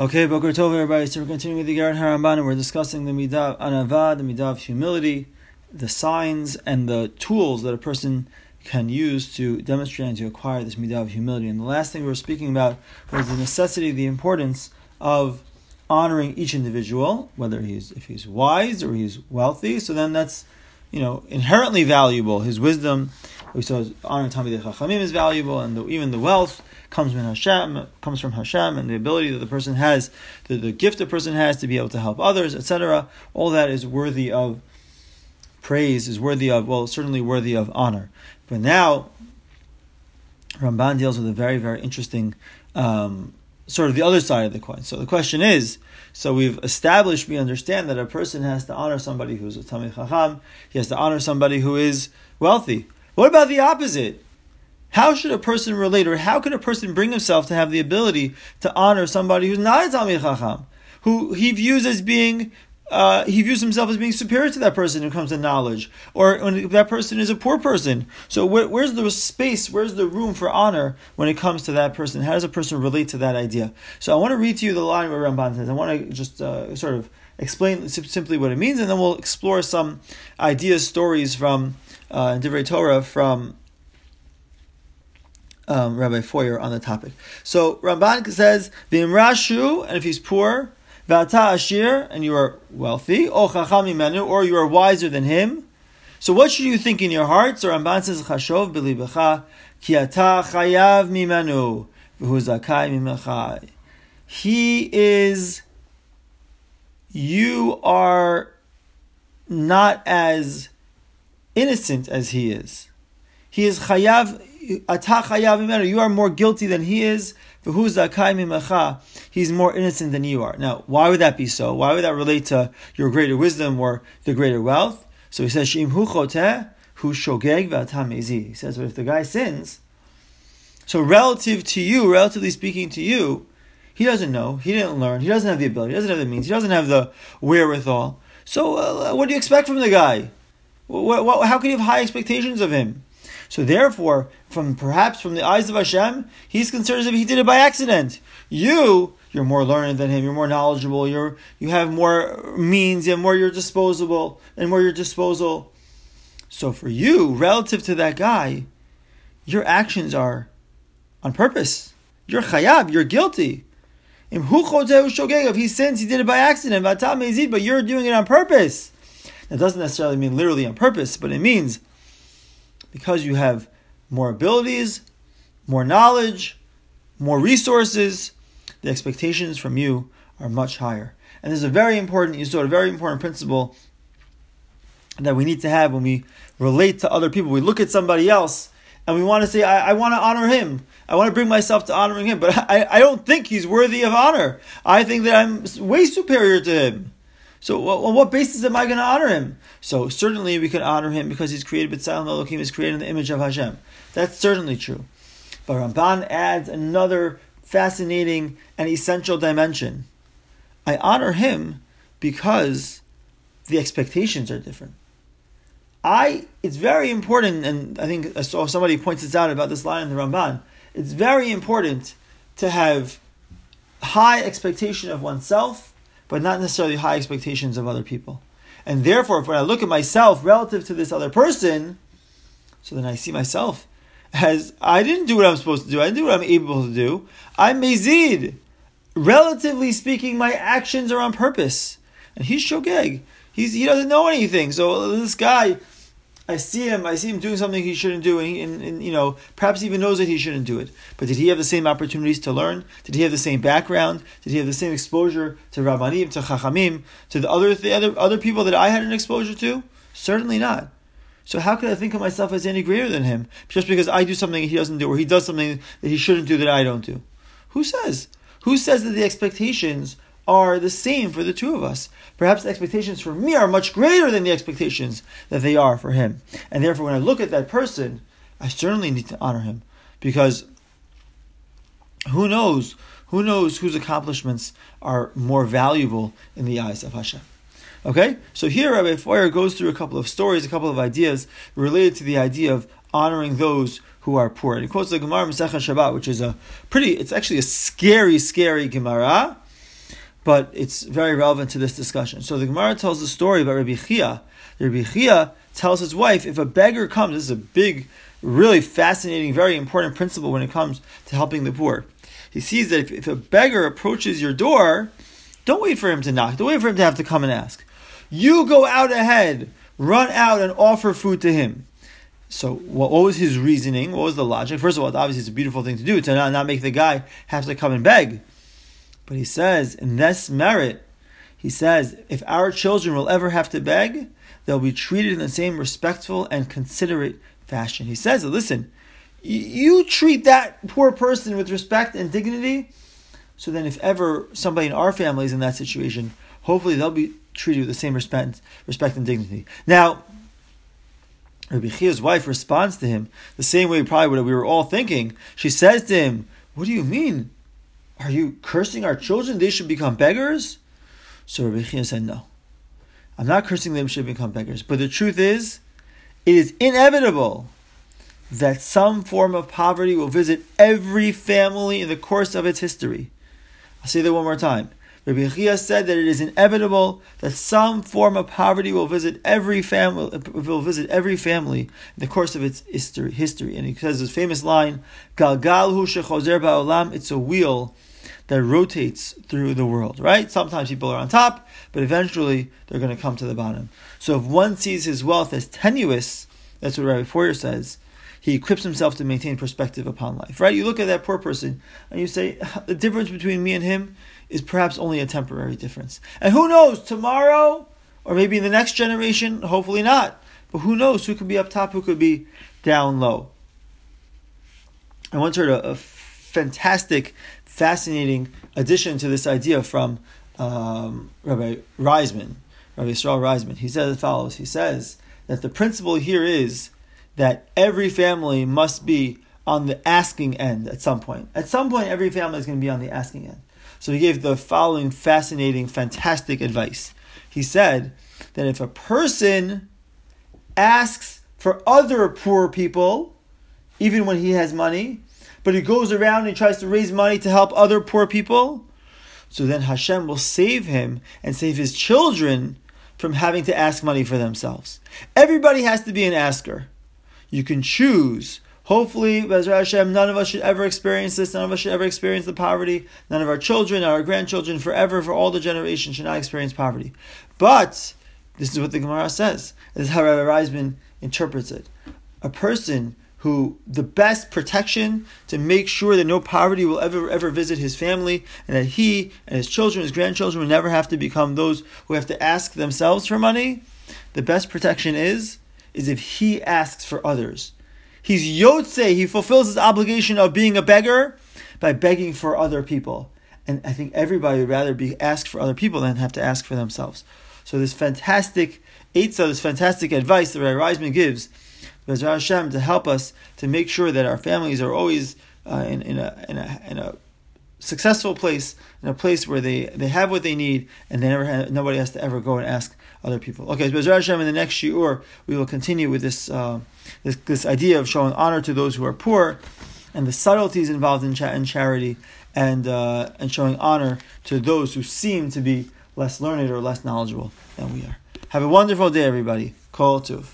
Okay, Boker Tov, everybody. So we're continuing with the Iggeret HaRamban, and we're discussing the midah anava, the midah of humility, the signs and the tools that a person can use to demonstrate and to acquire this midah of humility. And the last thing we were speaking about was the necessity, the importance of honoring each individual, whether he's if he's wise or he's wealthy. So then that's you know inherently valuable. His wisdom, we saw honoring Talmidei Chachamim is valuable, and the, even the wealth comes from Hashem, comes from Hashem, and the ability that the person has, the, the gift the person has to be able to help others, etc. All that is worthy of praise, is worthy of well, certainly worthy of honor. But now, Ramban deals with a very, very interesting um, sort of the other side of the coin. So the question is, so we've established, we understand that a person has to honor somebody who's a Talmid Chacham, he has to honor somebody who is wealthy. What about the opposite? How should a person relate, or how can a person bring himself to have the ability to honor somebody who's not a Talmid Chacham, who he views as being uh, he views himself as being superior to that person who comes to knowledge, or when that person is a poor person. So where, where's the space, where's the room for honor when it comes to that person? How does a person relate to that idea? So I want to read to you the line where Ramban says. I want to just uh, sort of explain simply what it means, and then we'll explore some ideas, stories from uh, Divrei Torah from um, Rabbi Feuer on the topic. So Ramban says, "V'imrashu," and if he's poor. V'ata ashir, and you are wealthy, o chacham imenu, or you are wiser than him. So what should you think in your heart? So Ramban says, chashov b'libecha, ki ata chayav mimenu, v'hu zakai mimechai. He is, you are not as innocent as he is. He is chayav, you are more guilty than he is, He's more innocent than you are. Now, why would that be so? Why would that relate to your greater wisdom or the greater wealth? So he says, hu shogeg He says, but if the guy sins, so relative to you, relatively speaking to you, he doesn't know, he didn't learn, he doesn't have the ability, he doesn't have the means, he doesn't have the wherewithal. So, uh, what do you expect from the guy? What, what, how can you have high expectations of him? So therefore, from perhaps from the eyes of Hashem, he's concerned as if he did it by accident. You, you're more learned than him. You're more knowledgeable. You're you have more means. You have more your disposable and more your disposal. So for you, relative to that guy, your actions are on purpose. You're chayab. You're guilty. If he sins, he did it by accident. But you're doing it on purpose. That doesn't necessarily mean literally on purpose, but it means because you have more abilities, more knowledge, more resources, the expectations from you are much higher. And this is a very important, you saw a very important principle that we need to have when we relate to other people. We look at somebody else and we want to say, I, I want to honor him. I want to bring myself to honoring him, but I, I don't think he's worthy of honor. I think that I'm way superior to him. So, on what basis am I going to honor him? So, certainly we can honor him because he's created B'Tselem Elohim, is created in the image of Hashem. That's certainly true. But Ramban adds another fascinating and essential dimension. I honor him because the expectations are different. I, it's very important, and I think I saw somebody points this out about this line in the Ramban. It's very important to have high expectation of oneself but not necessarily high expectations of other people. And therefore, if when I look at myself relative to this other person, so then I see myself as I didn't do what I'm supposed to do. I didn't do what I'm able to do. I'm mezid. Relatively speaking, my actions are on purpose. And he's shogeg. He's, he doesn't know anything. So this guy I see him, I see him doing something he shouldn't do, and, he, and, and, you know, perhaps even knows that he shouldn't do it. But did he have the same opportunities to learn? Did he have the same background? Did he have the same exposure to Rabbanim, to Chachamim, to the other the other other people that I had an exposure to? Certainly not. So how could I think of myself as any greater than him just because I do something he doesn't do, or he does something that he shouldn't do that I don't do? Who says? Who says that the expectations are the same for the two of us. Perhaps the expectations for me are much greater than the expectations that they are for him. And therefore, when I look at that person, I certainly need to honor him because who knows? Who knows whose accomplishments are more valuable in the eyes of Hashem? Okay, so here Rabbi Feuer goes through a couple of stories, a couple of ideas related to the idea of honoring those who are poor. And he quotes the Gemara Masechet Shabbat, which is a pretty, it's actually a scary, scary Gemara but it's very relevant to this discussion. So the Gemara tells the story about Rabbi Chia. Rabbi Chia tells his wife, if a beggar comes, this is a big, really fascinating, very important principle when it comes to helping the poor. He sees that if, if a beggar approaches your door, don't wait for him to knock. Don't wait for him to have to come and ask. You go out ahead, run out and offer food to him. So, what, was his reasoning? What was the logic? First of all, obviously, it's a beautiful thing to do to not, not make the guy have to come and beg. But he says, in this merit, he says, if our children will ever have to beg, they'll be treated in the same respectful and considerate fashion. He says, listen, you treat that poor person with respect and dignity, so then if ever somebody in our family is in that situation, hopefully they'll be treated with the same respect, respect and dignity. Now, Rabbi Chia's wife responds to him the same way probably what we were all thinking. She says to him, What do you mean? Are you cursing our children? They should become beggars? So Rabbi Chia said, No. I'm not cursing them should become beggars. But the truth is, it is inevitable that some form of poverty will visit every family in the course of its history. I'll say that one more time. Rabbi Chia said that it is inevitable that some form of poverty will visit every family will visit every family in the course of its history. And he says this famous line, "Galgalhu shechozer ba'olam." It's a wheel that rotates through the world. Right? Sometimes people are on top, but eventually they're going to come to the bottom. So if one sees his wealth as tenuous, that's what Rabbi Feuer says he equips himself to maintain perspective upon life. Right? You look at that poor person and you say, the difference between me and him is perhaps only a temporary difference. And who knows, tomorrow, or maybe in the next generation, hopefully not, but who knows who could be up top, who could be down low. I once heard a, a fantastic, fascinating addition to this idea from um, Rabbi Reisman, Rabbi Israel Reisman. He says as follows He says that the principle here is that every family must be on the asking end at some point. At some point, every family is going to be on the asking end. So he gave the following fascinating, fantastic advice. He said that if a person asks for other poor people, even when he has money, but he goes around and tries to raise money to help other poor people, so then Hashem will save him and save his children from having to ask money for themselves. Everybody has to be an asker. You can choose. Hopefully, Bezra Hashem, none of us should ever experience this. None of us should ever experience the poverty. None of our children, our grandchildren, forever, for all the generations, should not experience poverty. But this is what the Gemara says. This is how Rabbi Reisman interprets it. A person who the best protection to make sure that no poverty will ever ever visit his family and that he and his children, his grandchildren will never have to become those who have to ask themselves for money. The best protection is is if he asks for others. He's Yotze, he fulfills his obligation of being a beggar by begging for other people. And I think everybody would rather be asked for other people than have to ask for themselves. So this fantastic Eitzah, this fantastic advice that Rabbi Reisman gives, Bezrat Hashem, to help us to make sure that our families are always uh, in, in, a, in, a, in a successful place, in a place where they, they have what they need, and they never have, nobody has to ever go and ask other people. Okay, so Hashem, in the next shiur, we will continue with this, uh, this, this idea of showing honor to those who are poor, and the subtleties involved in, cha- in charity, and uh, and showing honor to those who seem to be less learned or less knowledgeable than we are. Have a wonderful day, everybody. Kol Tuv.